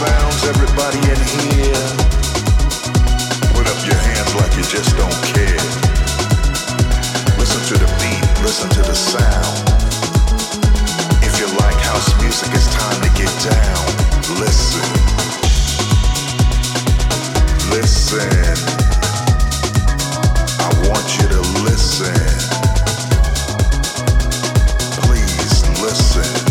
sounds, everybody in here. Put up your hands like you just don't care. Listen to the beat, listen to the sound. If you like house music, it's time to get down. Listen. Listen. I want you to listen. Please listen.